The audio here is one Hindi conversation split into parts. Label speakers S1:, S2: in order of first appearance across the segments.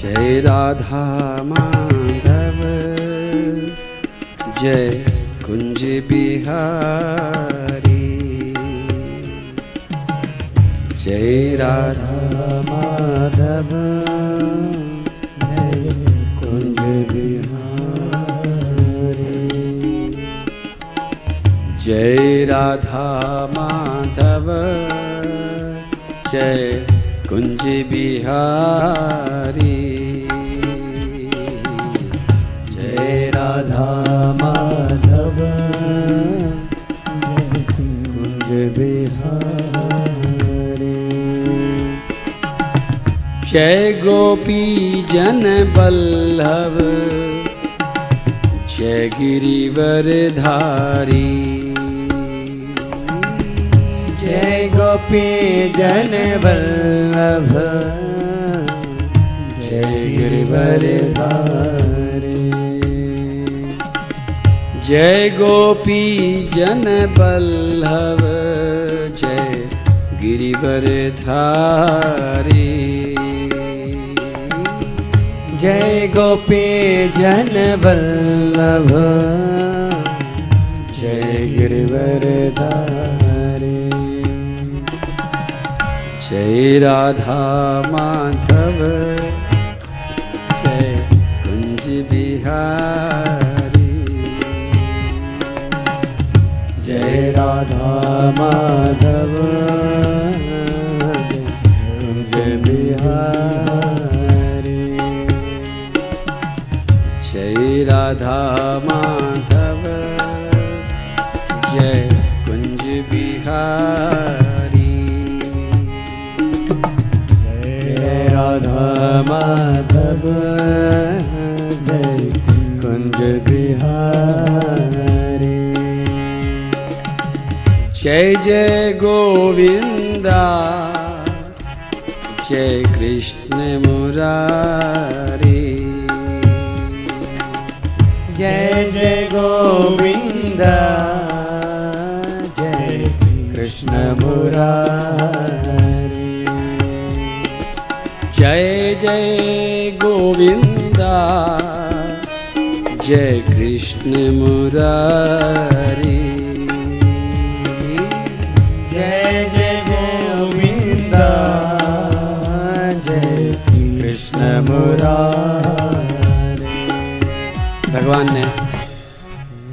S1: जय राधा माधव जय कुंज बिहारी। जय राधा माधव जय राधा माधव, जय कुंज बिहारी। जय राधा माधव, कुंज बिहारी। जय गोपी जन बल्लभ, जय गिरिवर धारी।
S2: जय गोपी जन वल्लभ
S1: जय गिरिवर जय गोपी जन बल्लभ जय गिरिवर धारी
S2: जय गोपी जन वल्लभ
S1: जय गिरिवर धारी। जय राधा माधव जय कुंज बिहारी। जय राधा माधव। जय कुंज बिहारी
S2: जय जय
S1: गोविंदा, जय कृष्ण मुरारी।
S2: जय जय गोविंद, जय कृष्ण मुरारी।
S1: जय जय गोविंदा। जय कृष्ण मुरारी।
S2: जय जय गोविंद। जय कृष्ण मुरारी।
S1: भगवान ने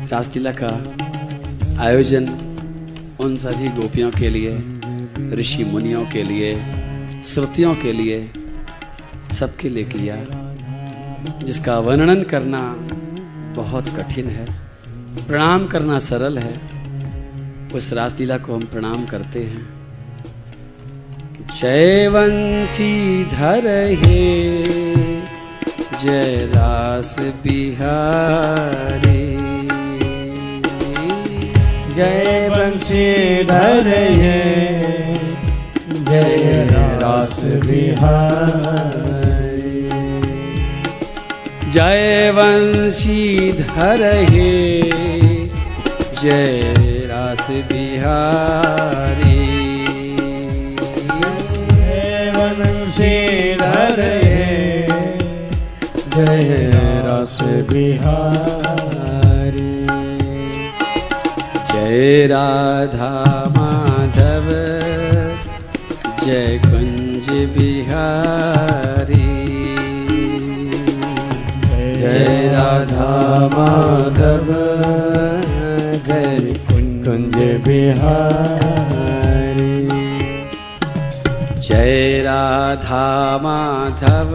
S1: रासलीला का आयोजन उन सभी गोपियों के लिए ऋषि मुनियों के लिए श्रुतियों के लिए सबके लिए किया। जिसका वर्णन करना बहुत कठिन है, प्रणाम करना सरल है, उस रासलीला को हम प्रणाम करते हैं। जय वंशी धर हे, जय रास बिहारी।
S2: जय बंशीधर हे, जय रास बिहारी।
S1: जय वंशी धर हे जय रास बिहारी।
S2: जय ये जय रास बिहारी।
S1: जय राधा माधव जय कुंज बिहारी। जय राधा माधव,
S2: जय कुंज बिहारी।
S1: जय राधा माधव,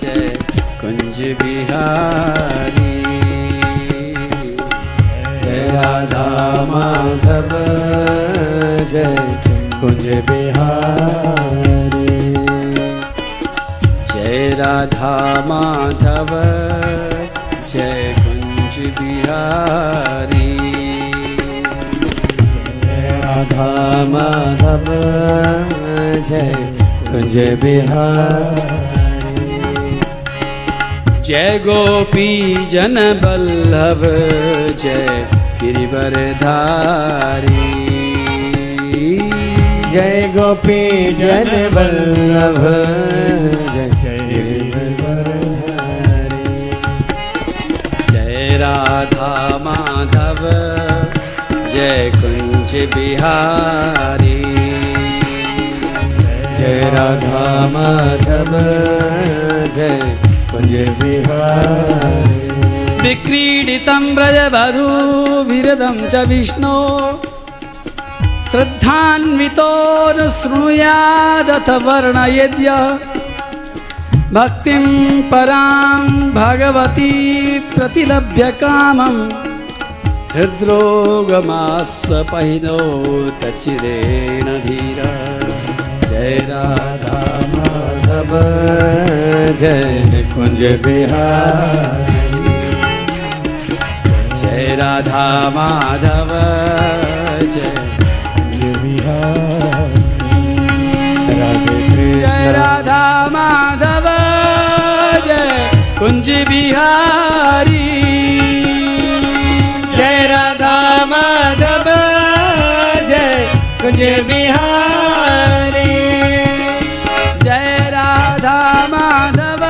S1: जय कुंज बिहारी। जय राधा माधव,
S2: जय कुंज बिहारी।
S1: राधा माधव, जय कुंज बिहारी।
S2: राधा माधव, जय कुंज बिहारी।
S1: जय गोपी जन बल्लभ, जय गिरिवरधारी।
S2: जय गोपी जन वल्लभ जय
S1: राधा माधव, जय कुंज बिहारी।
S2: जय राधा माधव, जय कुंज बिहारी।
S1: विक्रीडितं व्रजवधू विरदं च विष्णो। श्रद्धान्वितो न शृणुयादथ वर्णयेद्य भक्तिं परां भगवती प्रतिलभ्य कामं हृद्रोगमास्वपहिनोत चिरेण धीरा।
S2: जय राधा माधव जय कुंज बिहारी।
S1: जय राधा माधव जय
S2: बिहारी। राधे
S1: जय राधा माधव कुंज बिहारी।
S2: जय राधा माधव, जय कुंज बिहारी।
S1: जय राधा माधव,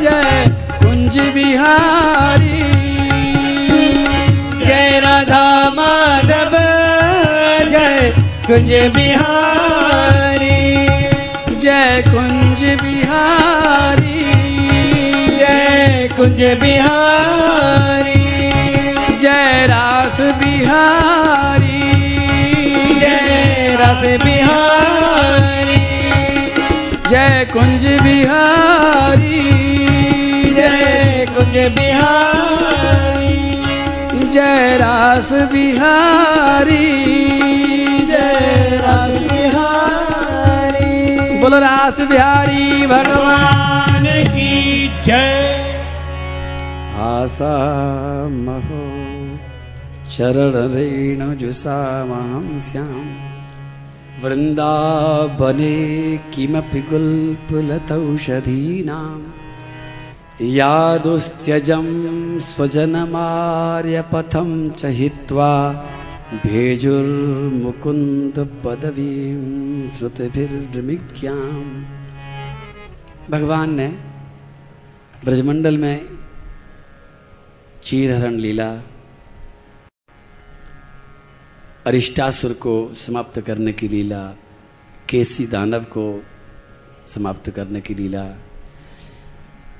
S1: जय कुंज बिहारी।
S2: जय राधा माधव, जय कुंज बिहारी।
S1: कुंज बिहारी
S2: जय
S1: रास बिहारी।
S2: जय रास बिहारी
S1: जय कुंज बिहारी।
S2: जय कुंज बिहारी
S1: जय रास बिहारी। जय रास
S2: बिहारी।
S1: बोलो रास बिहारी, भगवान। आशा महो। चरण रेणु जुषामहं स्याम् वृन्दावने किमपि गुल्पुलतौषधीनाम् यादुस्त्यजं स्वजनमार्यपथं च हित्वा भेजुर्मुकुन्दपदवीं श्रुतिभिर्विज्ञाम् भगवान ने ब्रजमंडल में चीरहरण लीला अरिष्टासुर को समाप्त करने की लीला, केसी दानव को समाप्त करने की लीला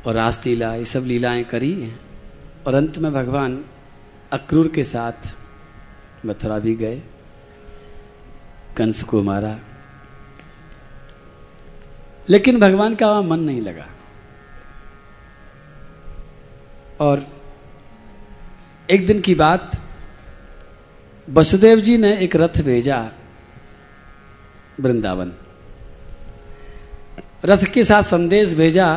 S1: और रास लीला ये सब लीलाएँ करी और अंत में भगवान अक्रूर के साथ मथुरा भी गए। कंस को मारा। लेकिन भगवान का मन नहीं लगा। और एक दिन की बात वसुदेव जी ने एक रथ भेजा वृंदावन। रथ के साथ संदेश भेजा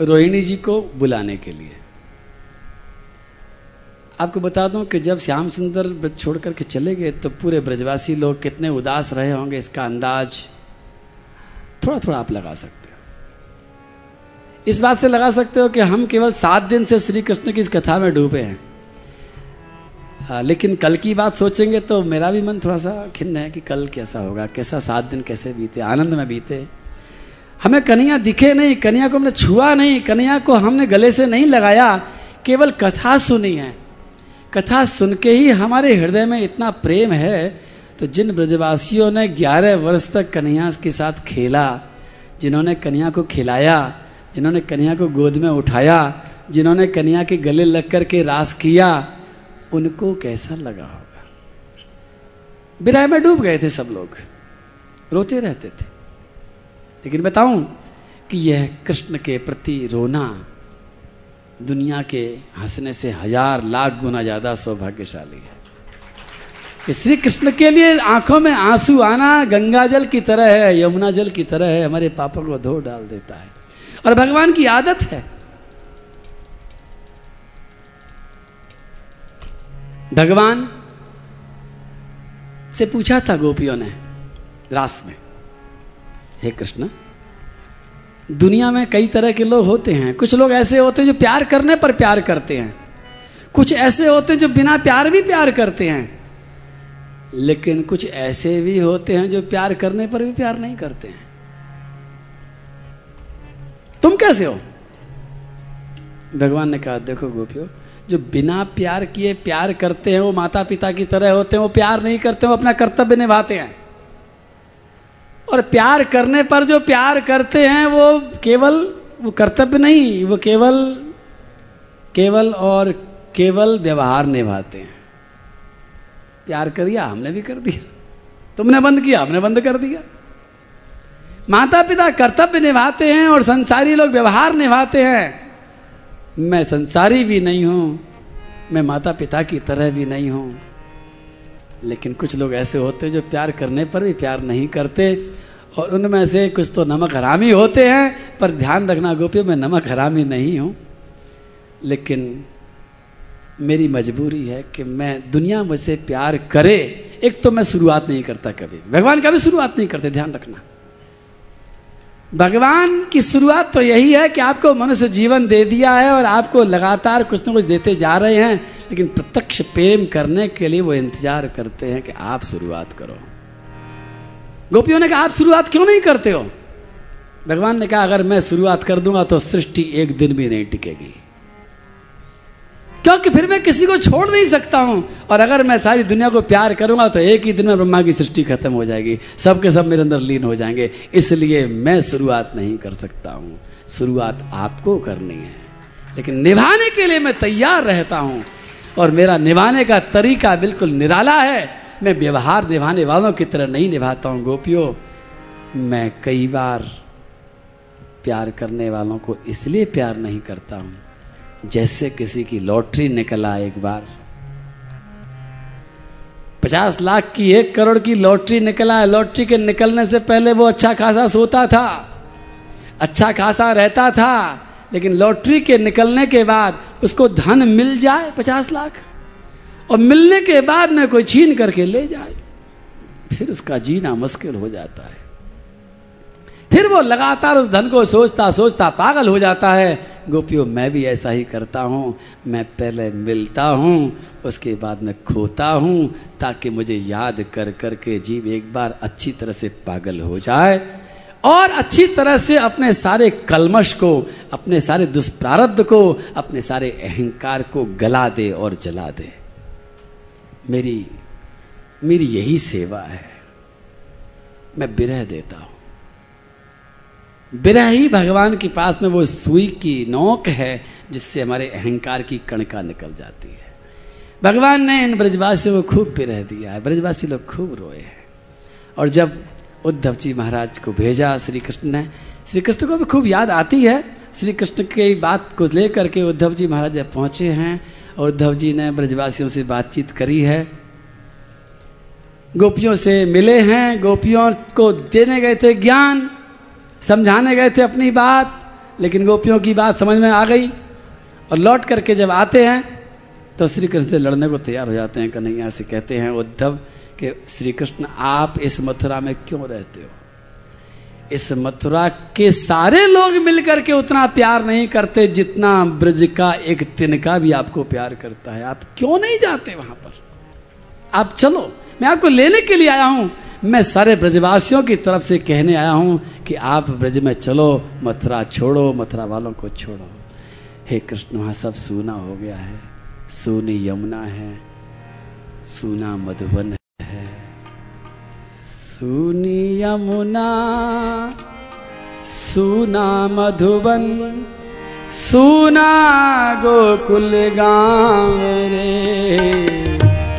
S1: रोहिणी जी को बुलाने के लिए। आपको बता दूँ कि जब श्याम सुंदर ब्रज छोड़ करके चले गए तो पूरे ब्रजवासी लोग कितने उदास रहे होंगे, इसका अंदाज थोड़ा थोड़ा आप लगा सकते इस बात से लगा सकते हो कि हम केवल सात दिन से श्री कृष्ण की इस कथा में डूबे हैं। लेकिन कल की बात सोचेंगे तो मेरा भी मन थोड़ा सा खिन्न है कि कल कैसा होगा, कैसा सात दिन कैसे बीते, आनंद में बीते। हमें कन्या दिखे नहीं कन्या को हमने छुआ नहीं कन्या को हमने गले से नहीं लगाया, केवल कथा सुनी है। कथा सुन के ही हमारे हृदय में इतना प्रेम है तो जिन ब्रजवासियों ने ग्यारह वर्ष तक कन्या के साथ खेला, जिन्होंने कन्या को खिलाया जिन्होंने कन्या को गोद में उठाया, जिन्होंने कन्या के गले लग कर के रास किया, उनको कैसा लगा होगा? विरह में डूब गए थे सब लोग। रोते रहते थे। लेकिन बताऊँ कि यह कृष्ण के प्रति रोना दुनिया के हंसने से हज़ार लाख गुना ज़्यादा सौभाग्यशाली है। श्री कृष्ण के लिए आँखों में आँसू आना गंगा जल की तरह है यमुना जल की तरह है, हमारे पापों को धो डाल देता है। और भगवान की आदत है। भगवान से पूछा था गोपियों ने, रास में, हे कृष्ण, दुनिया में कई तरह के लोग होते हैं। कुछ लोग ऐसे होते हैं जो प्यार करने पर प्यार करते हैं। कुछ ऐसे होते हैं जो बिना प्यार भी प्यार करते हैं। लेकिन कुछ ऐसे भी होते हैं जो प्यार करने पर भी प्यार नहीं करते हैं। तुम कैसे हो? भगवान ने कहा, देखो गोपियों, जो बिना प्यार किए प्यार करते हैं, वो माता पिता की तरह होते हैं, वो प्यार नहीं करते, वो अपना कर्तव्य निभाते हैं। और प्यार करने पर जो प्यार करते हैं, वो केवल, वो कर्तव्य नहीं, वो केवल केवल और केवल व्यवहार निभाते हैं। प्यार करिया, हमने भी कर दिया। तुमने बंद किया, हमने बंद कर दिया। माता पिता कर्तव्य निभाते हैं और संसारी लोग व्यवहार निभाते हैं। मैं संसारी भी नहीं हूँ, मैं माता पिता की तरह भी नहीं हूँ। लेकिन कुछ लोग ऐसे होते जो प्यार करने पर भी प्यार नहीं करते और उनमें से कुछ तो नमक हरामी होते हैं, पर ध्यान रखना गोपियों, मैं नमक हरामी नहीं हूँ। लेकिन मेरी मजबूरी है कि मैं दुनिया मुझसे प्यार करे। एक तो मैं शुरुआत नहीं करता कभी। भगवान कभी शुरुआत नहीं करते, ध्यान रखना। भगवान की शुरुआत तो यही है कि आपको मनुष्य जीवन दे दिया है और आपको लगातार कुछ ना कुछ देते जा रहे हैं, लेकिन प्रत्यक्ष प्रेम करने के लिए वो इंतज़ार करते हैं कि आप शुरुआत करो। गोपियों ने कहा, आप शुरुआत क्यों नहीं करते हो? भगवान ने कहा, अगर मैं शुरुआत कर दूँगा तो सृष्टि एक दिन भी नहीं टिकेगी। क्योंकि फिर मैं किसी को छोड़ नहीं सकता हूँ। और अगर मैं सारी दुनिया को प्यार करूँगा तो एक ही दिन में ब्रह्मा की सृष्टि खत्म हो जाएगी। सबके सब मेरे अंदर लीन हो जाएँगे। इसलिए मैं शुरुआत नहीं कर सकता हूँ। शुरुआत आपको करनी है। लेकिन निभाने के लिए मैं तैयार रहता हूँ। और मेरा निभाने का तरीका बिल्कुल निराला है। मैं व्यवहार निभाने वालों की तरह नहीं निभाता हूँ, गोपियों। मैं कई बार प्यार करने वालों को इसलिए प्यार नहीं करता हूँ जैसे किसी की लॉटरी निकला एक बार। पचास लाख की एक करोड़ की लॉटरी निकला है लॉटरी के निकलने से पहले वो अच्छा खासा सोता था अच्छा खासा रहता था, लेकिन लॉटरी के निकलने के बाद उसको धन मिल जाए पचास लाख, और मिलने के बाद में कोई छीन करके ले जाए, फिर उसका जीना मुश्किल हो जाता है। फिर वो लगातार उस धन को सोचता सोचता पागल हो जाता है। गोपियों, मैं भी ऐसा ही करता हूँ। मैं पहले मिलता हूँ, उसके बाद में खोता हूँ, ताकि मुझे याद कर कर के जीव एक बार अच्छी तरह से पागल हो जाए और अच्छी तरह से अपने सारे कलमश को, अपने सारे दुष्प्रारब्ध को, अपने सारे अहंकार को गला दे और जला दे। मेरी मेरी यही सेवा है। मैं बिरह देता हूँ। विरह ही भगवान के पास में वो सुई की नोक है, जिससे हमारे अहंकार की कणका निकल जाती है। भगवान ने इन ब्रजवासियों को खूब बिरह दिया है। ब्रजवासी लोग खूब रोए हैं। और जब उद्धव जी महाराज को भेजा श्री कृष्ण ने श्री कृष्ण को भी खूब याद आती है। श्री कृष्ण की बात को लेकर के उद्धव जी महाराज जब पहुँचे हैं, और उद्धव जी ने ब्रजवासियों से बातचीत करी है। गोपियों से मिले हैं। गोपियों को देने गए थे ज्ञान। समझाने गए थे अपनी बात, लेकिन गोपियों की बात समझ में आ गई। और लौट करके जब आते हैं तो श्री कृष्ण से लड़ने को तैयार हो जाते हैं, कन्हैया से कहते हैं, उद्धव, कि श्री कृष्ण आप इस मथुरा में क्यों रहते हो? इस मथुरा के सारे लोग मिलकर के उतना प्यार नहीं करते जितना ब्रज का एक तिनका भी आपको प्यार करता है। आप क्यों नहीं जाते वहाँ पर? आप चलो, मैं आपको लेने के लिए आया हूँ। मैं सारे ब्रजवासियों की तरफ़ से कहने आया हूँ कि आप ब्रज में चलो, मथुरा छोड़ो, मथुरा वालों को छोड़ो। हे कृष्ण, वहाँ सब सूना हो गया है। सूनी यमुना है, सूना मधुबन है। सूनी यमुना, सूना मधुबन, सूना गोकुल गाँव रे।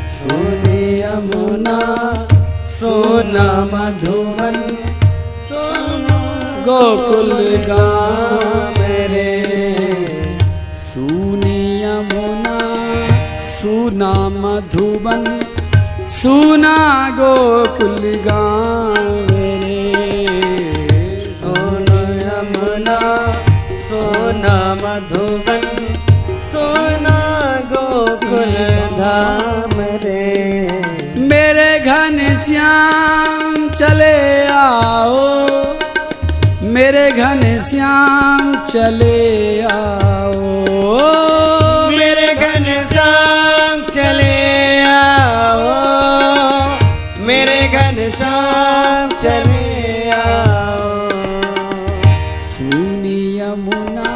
S1: सूनी यमुना सोना मधुबन गोकुल गाँव रे सूनी यमुना, सुना मधुबन, सुना गोकुल गाँव रे
S2: सोना यमुना, सोना मधुबन, सोना गोकुल धाम रे।
S1: आओ मेरे घन श्याम चले आओ। मेरे घन श्याम चले आओ।
S2: मेरे घन श्याम चले आओ।
S1: सुनी यमुना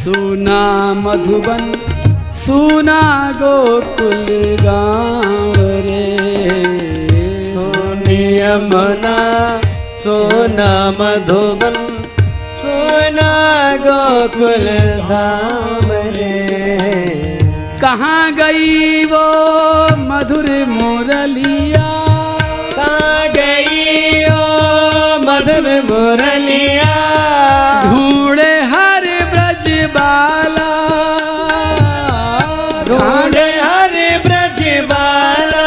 S1: सुना मधुबन सुना गोकुल गाँव रे।
S2: सुनी यमुना सोना मधुबन सोना गोकुल धाम रे।
S1: कहाँ गई वो मधुर मुरलिया?
S2: कहाँ गई ओ मधुर मुरलिया?
S1: ढूंढे हर ब्रज बाला।
S2: ढूंढे हर ब्रज बाला।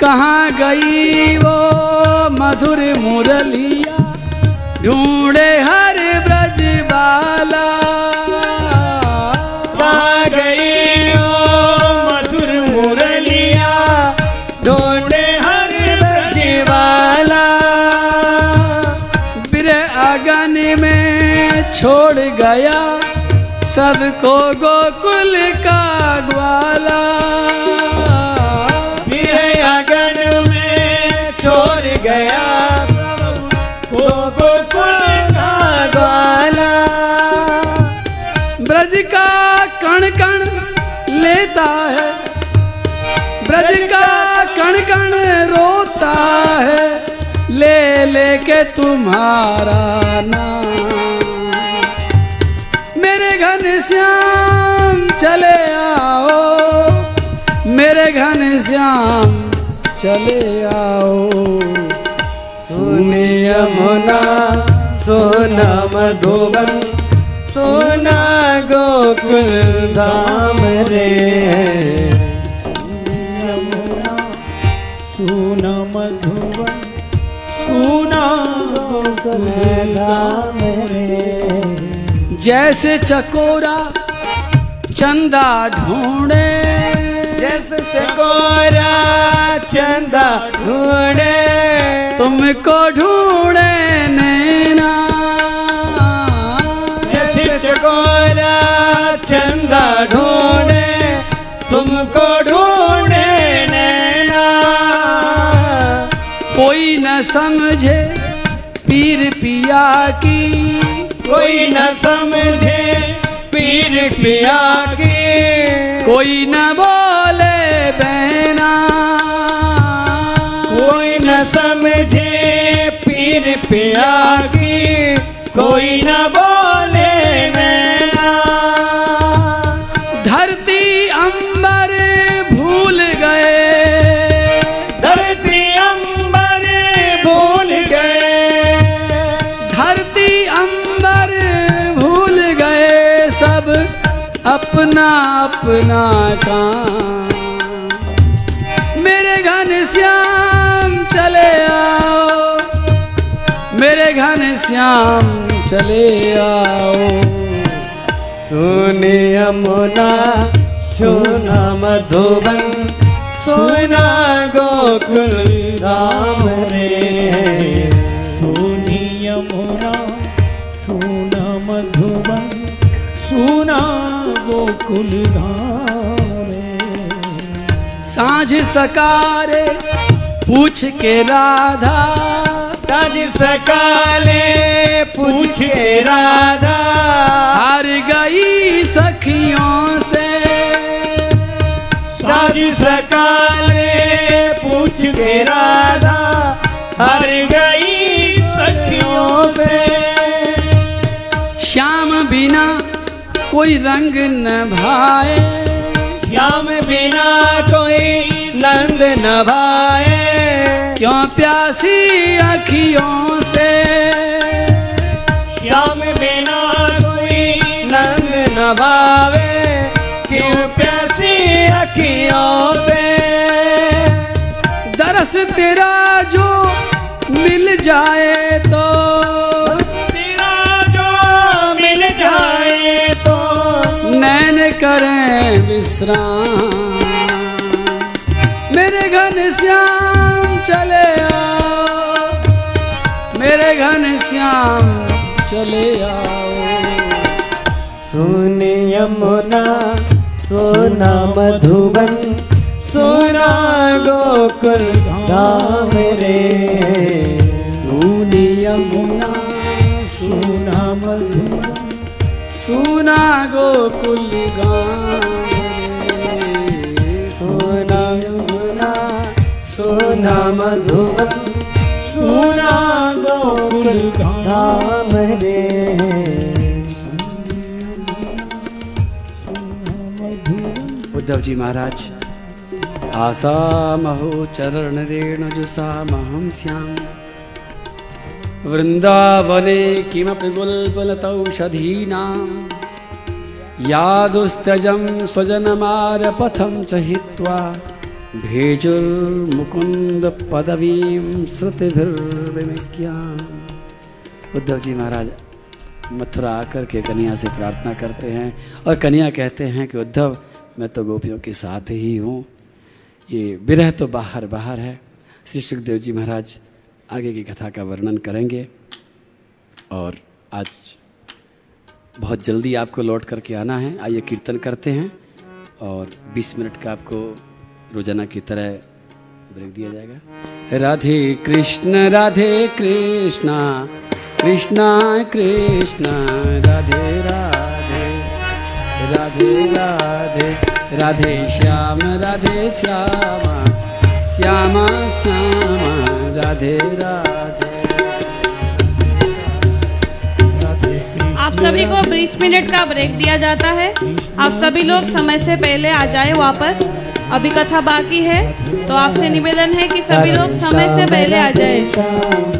S1: कहाँ गई वो मधुर मुरलिया ढूंढे हर ब्रज बाला। छोड़ गया सबको मधुर लेता है। ब्रज का कण कण रोता है। ले लेके तुम्हारा नाम। मेरे घन श्याम चले आओ। मेरे घन श्याम चले आओ।
S2: सोने यमुना सोना मधुबन सोना गोकुल धाम रे।
S3: यमुना सुना मधुबन सुना गोकुल
S2: धाम रे।
S1: जैसे चकोरा चंदा ढूंढे।
S2: जैसे सकोरा चंदा ढूंढे।
S1: तुमको ढूंढे नैना
S2: चंदा ढूंढे तुमको ढूंढे नैना।
S1: कोई न समझे पीर पिया की
S2: कोई न समझे पीर पिया की।
S1: कोई न बोले बहना।
S2: कोई न समझे पीर पिया की कोई न
S1: श्याम चले आओ।
S2: सोने यमुना, सोना मधुबन, सोना गोकुल राम रे।
S3: सोनी यमुना, सुना मधुबन, सुना गोकुल धारे
S1: साँझ सकारे पूछ के राधा
S2: साज सकाले पूछे राधा
S1: हार गई सखियों से।
S2: साज सकाले पूछ के राधा हर गई सखियों से।
S1: श्याम बिना कोई रंग न भाए।
S2: श्याम बिना कोई नंद न भाए।
S1: क्यों प्यासी अखियों से?
S2: श्याम बिना कोई नंद न भावे क्यों प्यासी अखियों से?
S1: दरस तेरा जो मिल जाए तो।
S2: तेरा जो मिल जाए तो।
S1: नैन करें विश्राम। श्याम चले आओ
S2: सोने यमुना सोना मधुबन सोना गोकुल धाम रे
S1: सुनी यमुना
S3: सुना मधुबन
S1: सुना गोकुल।
S2: सुना यमुना सुना मधुबन
S3: सुना धाम
S2: रे।
S1: उद्धव जी महाराज आशा महो चरण रेणु जुषामहं श्याम। वृन्दावने किमपि बुल्बुलतौषधीनां। यादुस्तजं स्वजनमारपथं च हित्वा भेजुर्मुकुन्दपदवीं श्रुतिभिर्विमिक्याम्। उद्धव जी महाराज, मथुरा आकर के कन्या से प्रार्थना करते हैं और कन्या कहते हैं कि, उद्धव, मैं तो गोपियों के साथ ही हूँ। ये विरह तो बाहर बाहर है। श्री सुखदेव जी महाराज आगे की कथा का वर्णन करेंगे और आज बहुत जल्दी आपको लौट करके आना है। आइए कीर्तन करते हैं और 20 मिनट का आपको रोज़ाना की तरह ब्रेक दिया जाएगा। राधे कृष्ण, राधे कृष्णा कृष्णा कृष्णा, राधे राधे राधे राधे राधे श्याम, राधे श्यामा श्यामा श्यामा, राधे राधे।
S4: आप सभी को 20 मिनट का ब्रेक दिया जाता है। आप सभी लोग समय से पहले आ जाए वापस। अभी कथा बाकी है तो आपसे निवेदन है कि सभी लोग समय से पहले आ जाए।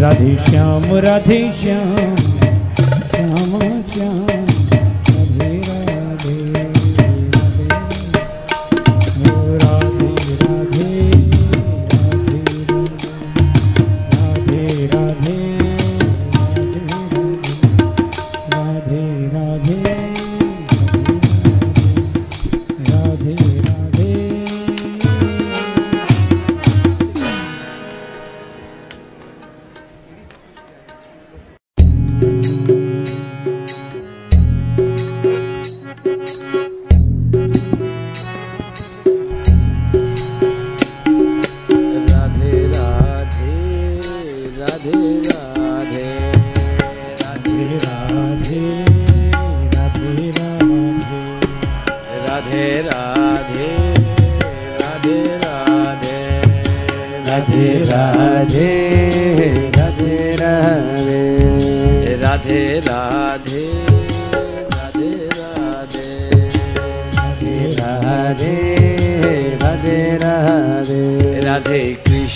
S1: राधे
S3: श्याम राधे श्याम।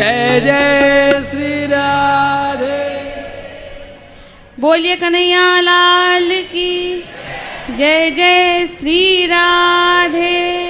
S1: जय जय श्री राधे।
S4: बोलिए कन्हैया लाल की। जय जय श्री राधे।